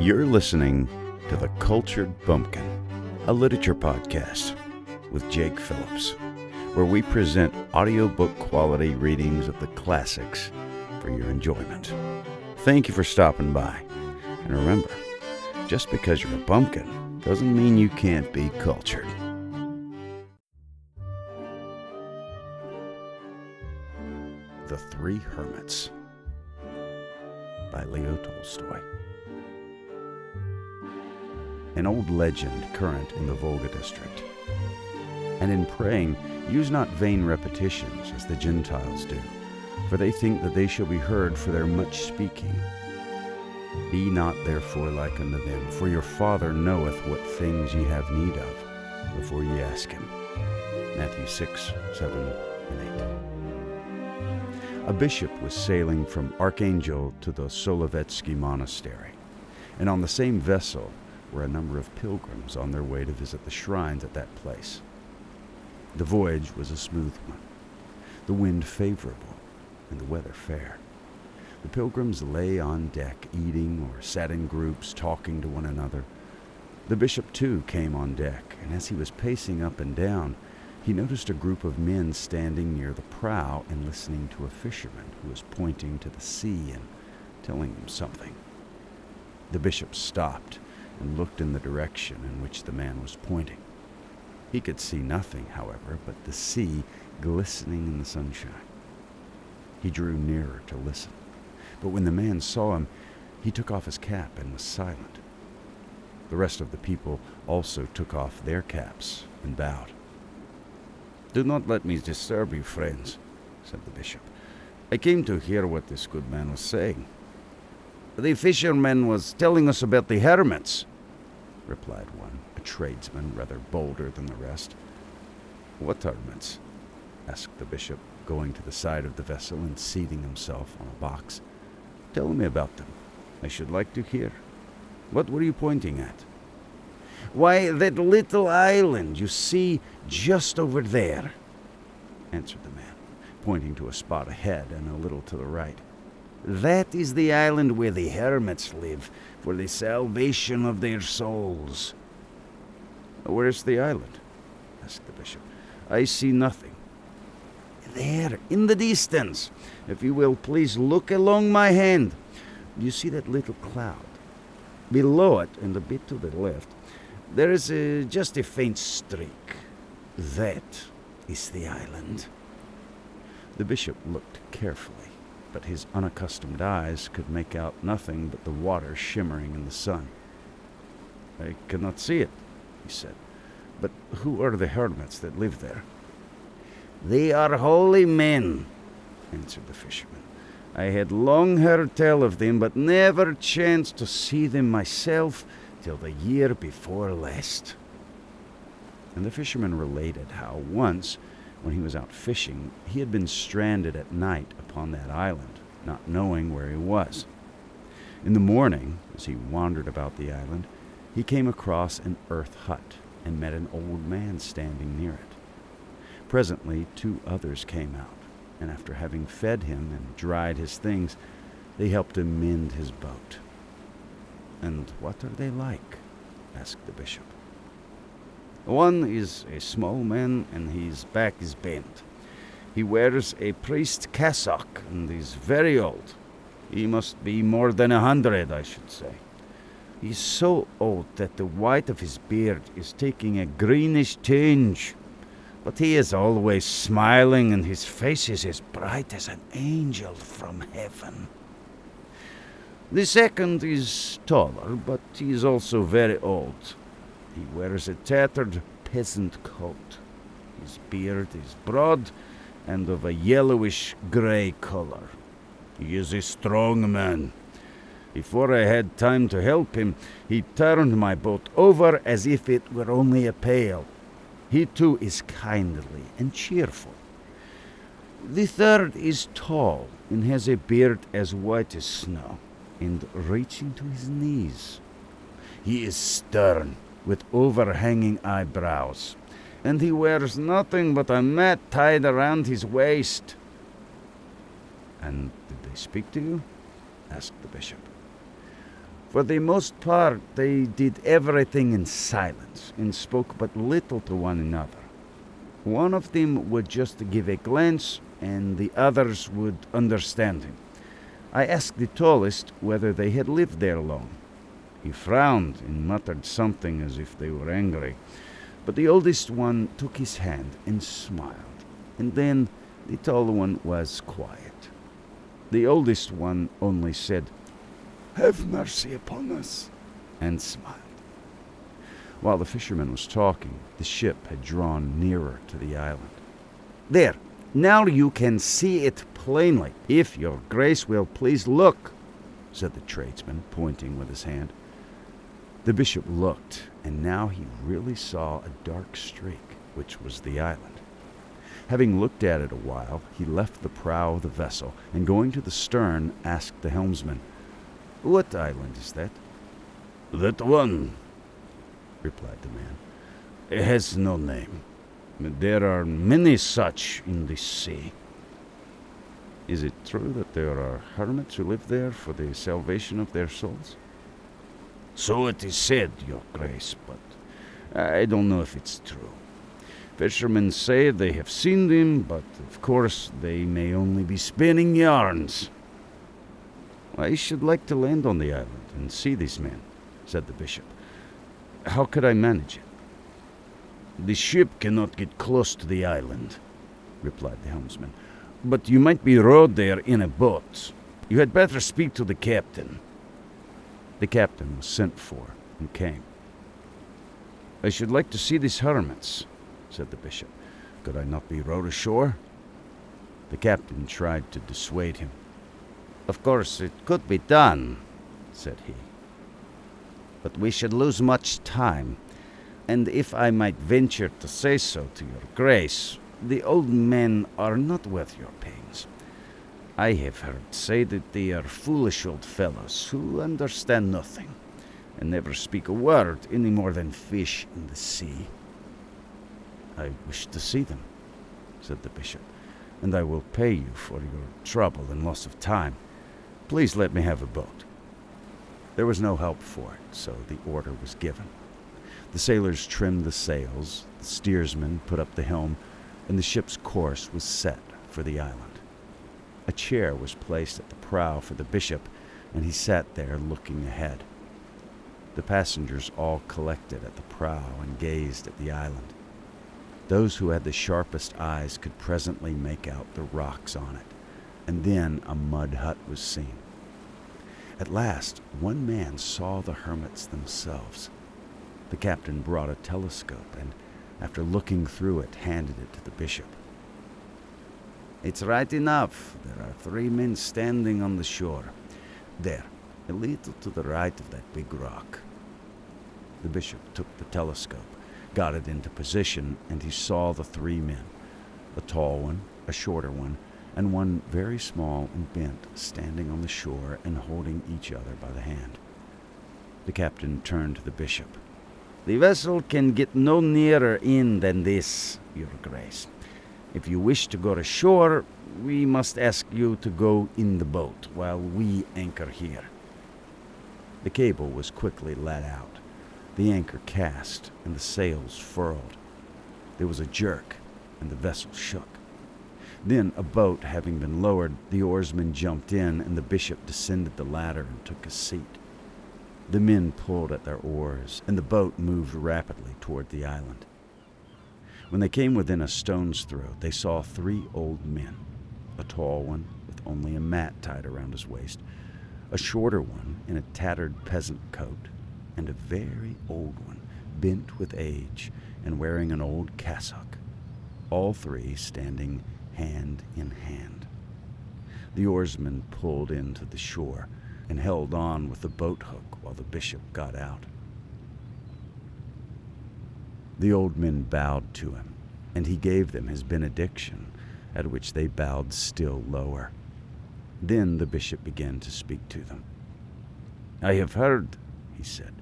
You're listening to The Cultured Bumpkin, a literature podcast with Jake Phillips, where we present audiobook quality readings of the classics for your enjoyment. Thank you for stopping by. And remember, just because you're a bumpkin doesn't mean you can't be cultured. The Three Hermits by Leo Tolstoy. An old legend current in the Volga district. And in praying, use not vain repetitions as the Gentiles do, for they think that they shall be heard for their much speaking. Be not therefore like unto them, for your Father knoweth what things ye have need of before ye ask him. Matthew 6, 7, and 8. A bishop was sailing from Archangel to the Solovetsky Monastery, and on the same vessel were a number of pilgrims on their way to visit the shrines at that place. The voyage was a smooth one, the wind favorable, and the weather fair. The pilgrims lay on deck, eating or sat in groups, talking to one another. The bishop, too, came on deck, and as he was pacing up and down, he noticed a group of men standing near the prow and listening to a fisherman who was pointing to the sea and telling them something. The bishop stopped and looked in the direction in which the man was pointing. He could see nothing, however, but the sea glistening in the sunshine. He drew nearer to listen, but when the man saw him, he took off his cap and was silent. The rest of the people also took off their caps and bowed. Do not let me disturb you, friends, said the bishop. I came to hear what this good man was saying. The fisherman was telling us about the hermits, replied one, a tradesman rather bolder than the rest. What hermits? asked the bishop, going to the side of the vessel and seating himself on a box. Tell me about them. I should like to hear. What were you pointing at? Why, that little island you see just over there, answered the man, pointing to a spot ahead and a little to the right. That is the island where the hermits live for the salvation of their souls. Where's the island? asked the bishop. I see nothing. There, in the distance. If you will please look along my hand. You see that little cloud? Below it, and a bit to the left, there is a, just a faint streak. That is the island. The bishop looked carefully, but his unaccustomed eyes could make out nothing but the water shimmering in the sun. I cannot see it, he said. But who are the hermits that live there? They are holy men, answered the fisherman. I had long heard tell of them, but never chanced to see them myself till the year before last. And the fisherman related how once, when he was out fishing, he had been stranded at night upon that island, not knowing where he was. In the morning, as he wandered about the island, he came across an earth hut and met an old man standing near it. Presently, two others came out, and after having fed him and dried his things, they helped him mend his boat. And what are they like? asked the bishop. One is a small man, and his back is bent. He wears a priest cassock and is very old. He must be more than a hundred, I should say. He's so old that the white of his beard is taking a greenish tinge. But he is always smiling, and his face is as bright as an angel from heaven. The second is taller, but he is also very old. He wears a tattered peasant coat. His beard is broad and of a yellowish gray color. He is a strong man. Before I had time to help him, he turned my boat over as if it were only a pail. He too is kindly and cheerful. The third is tall and has a beard as white as snow and reaching to his knees. He is stern with overhanging eyebrows, and he wears nothing but a mat tied around his waist. And did they speak to you? asked the bishop. For the most part, they did everything in silence and spoke but little to one another. One of them would just give a glance, and the others would understand him. I asked the tallest whether they had lived there long. He frowned and muttered something as if they were angry. But the oldest one took his hand and smiled, and then the taller one was quiet. The oldest one only said, Have mercy upon us, and smiled. While the fisherman was talking, the ship had drawn nearer to the island. There, now you can see it plainly, if your grace will please look, said the tradesman, pointing with his hand. The bishop looked, and now he really saw a dark streak, which was the island. Having looked at it a while, he left the prow of the vessel, and going to the stern, asked the helmsman, What island is that? That one, replied the man. It has no name. There are many such in this sea. Is it true that there are hermits who live there for the salvation of their souls? So it is said, Your Grace, but I don't know if it's true. Fishermen say they have seen them, but of course they may only be spinning yarns. I should like to land on the island and see these men, said the bishop. How could I manage it? The ship cannot get close to the island, replied the helmsman, but you might be rowed there in a boat. You had better speak to the captain. The captain was sent for and came. I should like to see these hermits, said the bishop. Could I not be rowed ashore? The captain tried to dissuade him. Of course, it could be done, said he. But we should lose much time, and if I might venture to say so to your grace, the old men are not worth your pains. I have heard say that they are foolish old fellows who understand nothing, and never speak a word any more than fish in the sea. I wish to see them, said the bishop, and I will pay you for your trouble and loss of time. Please let me have a boat. There was no help for it, so the order was given. The sailors trimmed the sails, the steersman put up the helm, and the ship's course was set for the island. A chair was placed at the prow for the bishop, and he sat there looking ahead. The passengers all collected at the prow and gazed at the island. Those who had the sharpest eyes could presently make out the rocks on it, and then a mud hut was seen. At last, one man saw the hermits themselves. The captain brought a telescope and, after looking through it, handed it to the bishop. It's right enough. There are three men standing on the shore. There, a little to the right of that big rock. The bishop took the telescope, got it into position, and he saw the three men a tall one, a shorter one, and one very small and bent, standing on the shore and holding each other by the hand. The captain turned to the bishop. The vessel can get no nearer in than this, Your Grace. If you wish to go to shore, we must ask you to go in the boat while we anchor here. The cable was quickly let out, the anchor cast, and the sails furled. There was a jerk, and the vessel shook. Then, a boat having been lowered, the oarsmen jumped in, and the bishop descended the ladder and took a seat. The men pulled at their oars, and the boat moved rapidly toward the island. When they came within a stone's throw, they saw three old men a tall one with only a mat tied around his waist, a shorter one in a tattered peasant coat, and a very old one, bent with age and wearing an old cassock, all three standing hand in hand. The oarsmen pulled in to the shore, and held on with the boat hook while the bishop got out. The old men bowed to him, and he gave them his benediction, at which they bowed still lower. Then the bishop began to speak to them. I have heard, he said,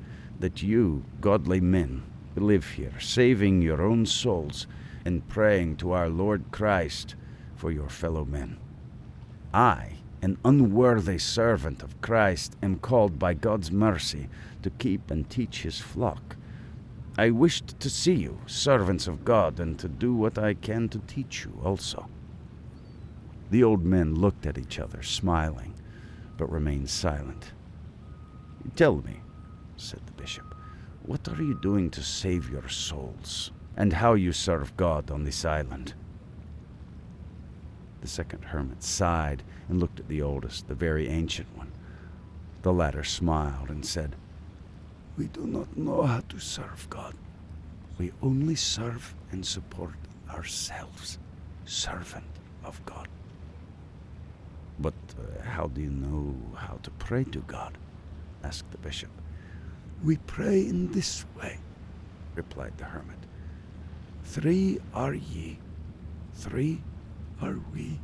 that you, godly men, live here, saving your own souls and praying to our Lord Christ for your fellow men. I, an unworthy servant of Christ, am called by God's mercy to keep and teach his flock. I wished to see you, servants of God, and to do what I can to teach you also. The old men looked at each other, smiling, but remained silent. Tell me, said the bishop, what are you doing to save your souls, and how you serve God on this island? The second hermit sighed and looked at the oldest, the very ancient one. The latter smiled and said, We do not know how to serve God. We only serve and support ourselves, servant of God. But uh, how do you know how to pray to God? asked the bishop. We pray in this way, replied the hermit. Three are ye, three are we.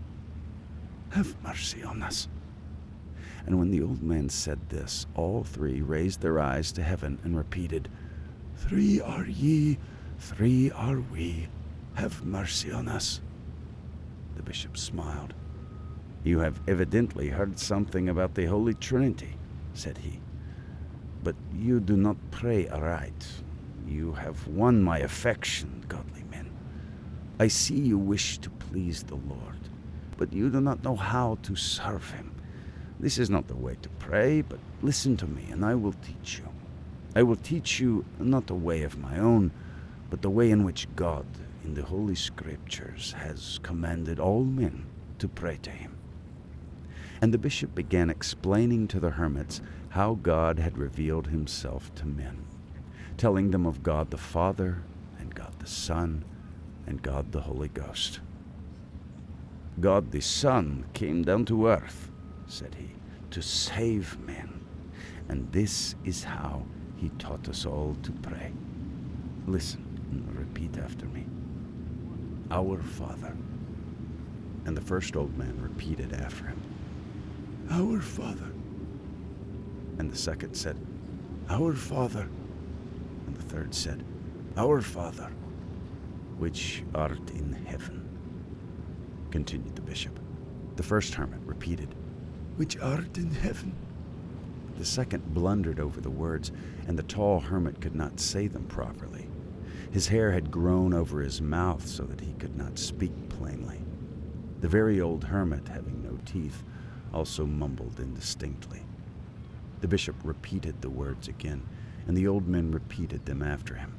Have mercy on us. And when the old man said this, all three raised their eyes to heaven and repeated, Three are ye, three are we. Have mercy on us. The bishop smiled. You have evidently heard something about the Holy Trinity, said he. But you do not pray aright. You have won my affection, godly men. I see you wish to please the Lord, but you do not know how to serve him. This is not the way to pray, but listen to me, and I will teach you. I will teach you not a way of my own, but the way in which God, in the Holy Scriptures, has commanded all men to pray to him. And the bishop began explaining to the hermits how God had revealed himself to men, telling them of God the Father, and God the Son, and God the Holy Ghost. God the Son came down to earth, said he, to save men, and this is how he taught us all to pray. Listen and repeat after me. Our Father. And the first old man repeated after him, Our Father. And the second said, Our Father. And the third said, Our Father, which art in heaven. Continued the bishop. The first hermit repeated, Which art in heaven. The second blundered over the words, and the tall hermit could not say them properly. His hair had grown over his mouth so that he could not speak plainly. The very old hermit, having no teeth, also mumbled indistinctly. The bishop repeated the words again, and the old men repeated them after him.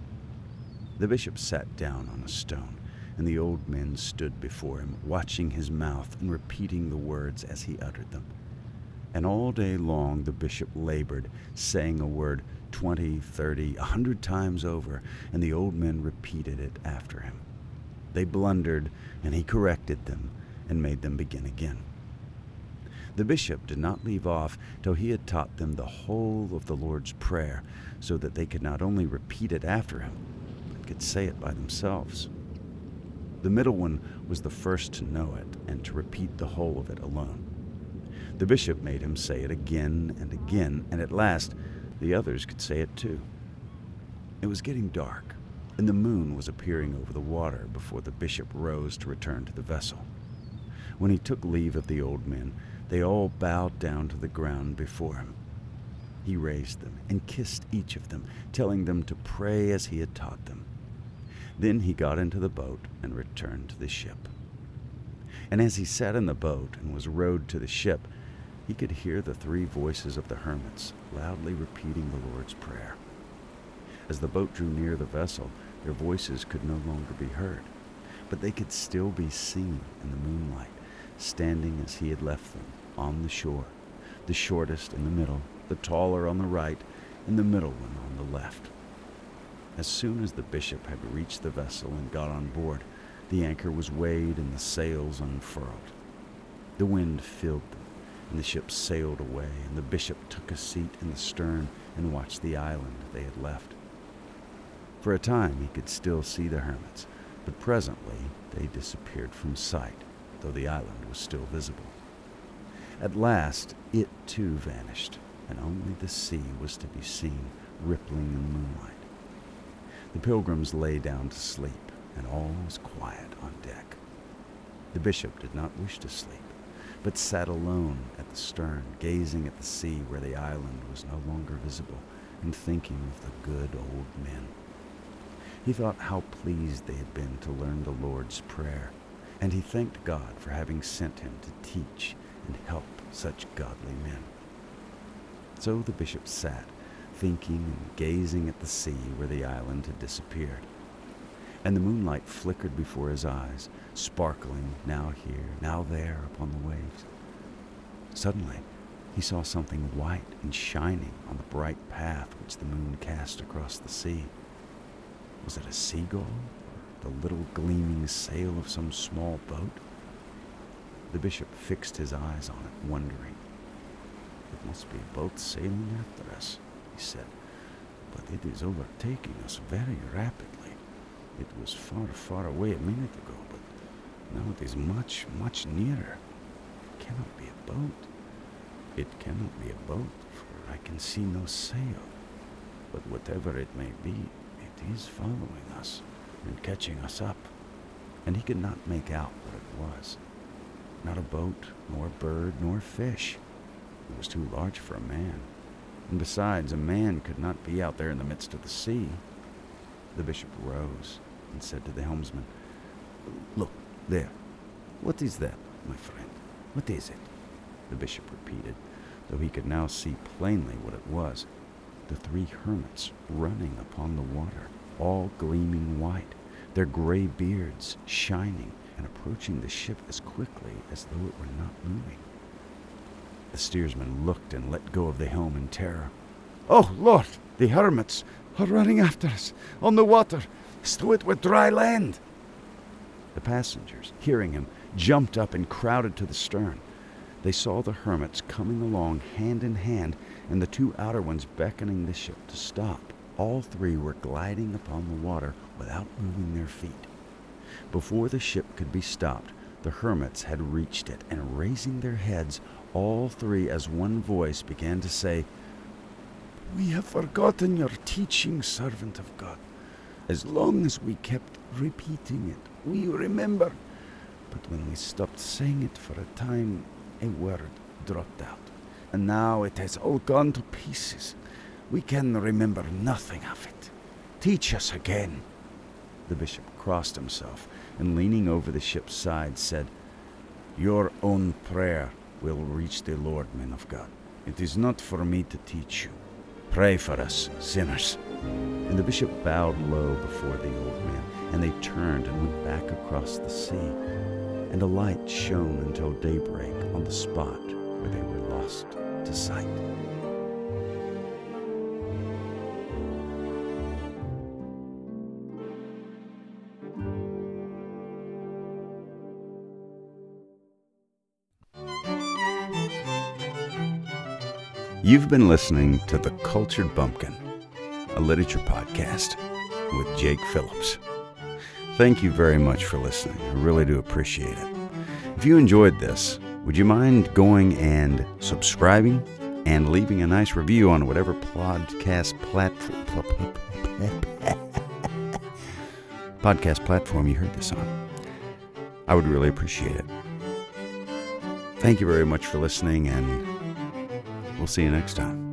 The bishop sat down on a stone, and the old men stood before him, watching his mouth and repeating the words as he uttered them. And all day long the bishop labored, saying a word twenty, thirty, a hundred times over, and the old men repeated it after him. They blundered, and he corrected them and made them begin again. The bishop did not leave off till he had taught them the whole of the Lord's Prayer, so that they could not only repeat it after him, but could say it by themselves. The middle one was the first to know it and to repeat the whole of it alone. The bishop made him say it again and again, and at last the others could say it too. It was getting dark, and the moon was appearing over the water before the bishop rose to return to the vessel. When he took leave of the old men, they all bowed down to the ground before him. He raised them and kissed each of them, telling them to pray as he had taught them. Then he got into the boat and returned to the ship. And as he sat in the boat and was rowed to the ship, he could hear the three voices of the hermits loudly repeating the Lord's Prayer. As the boat drew near the vessel, their voices could no longer be heard, but they could still be seen in the moonlight, standing as he had left them, on the shore, the shortest in the middle, the taller on the right, and the middle one on the left. As soon as the bishop had reached the vessel and got on board, the anchor was weighed and the sails unfurled. The wind filled them, and the ship sailed away, and the bishop took a seat in the stern and watched the island they had left. For a time he could still see the hermits, but presently they disappeared from sight, though the island was still visible. At last it too vanished, and only the sea was to be seen rippling in the moonlight. The pilgrims lay down to sleep, and all was quiet on deck. The bishop did not wish to sleep, but sat alone at the stern, gazing at the sea where the island was no longer visible, and thinking of the good old men. He thought how pleased they had been to learn the Lord's Prayer, and he thanked God for having sent him to teach and help such godly men. So the bishop sat, thinking and gazing at the sea where the island had disappeared. And the moonlight flickered before his eyes, sparkling now here, now there upon the waves. Suddenly, he saw something white and shining on the bright path which the moon cast across the sea. Was it a seagull? Or the little gleaming sail of some small boat? The bishop fixed his eyes on it, wondering. It must be a boat sailing after us, he said, but it is overtaking us very rapidly. It was far, far away a minute ago, but now it is much, much nearer. It cannot be a boat. It cannot be a boat, for I can see no sail. But whatever it may be, it is following us and catching us up. And he could not make out what it was. Not a boat, nor bird, nor fish. It was too large for a man. And besides, a man could not be out there in the midst of the sea. The bishop rose and said to the helmsman, Look, there. What is that, my friend? What is it? The bishop repeated, though he could now see plainly what it was. The three hermits running upon the water, all gleaming white, their gray beards shining and approaching the ship as quickly as though it were not moving. The steersman looked and let go of the helm in terror. Oh, Lord, the hermits are running after us on the water, though it were dry land. The passengers, hearing him, jumped up and crowded to the stern. They saw the hermits coming along hand in hand, and the two outer ones beckoning the ship to stop. All three were gliding upon the water without moving their feet. Before the ship could be stopped, the hermits had reached it, and raising their heads, all three as one voice began to say, We have forgotten your teaching, servant of God. As long as we kept repeating it, we remember. But when we stopped saying it for a time, a word dropped out. And now it has all gone to pieces. We can remember nothing of it. Teach us again. The bishop crossed himself and, leaning over the ship's side, said, Your own prayer will reach the Lord, men of God. It is not for me to teach you. Pray for us, sinners. And the bishop bowed low before the old man, and they turned and went back across the sea. And a light shone until daybreak on the spot where they were lost to sight. You've been listening to The Cultured Bumpkin, a literature podcast with Jake Phillips. Thank you very much for listening. I really do appreciate it. If you enjoyed this, would you mind going and subscribing and leaving a nice review on whatever podcast platform podcast platform you heard this on? I would really appreciate it. Thank you very much for listening and We'll see you next time.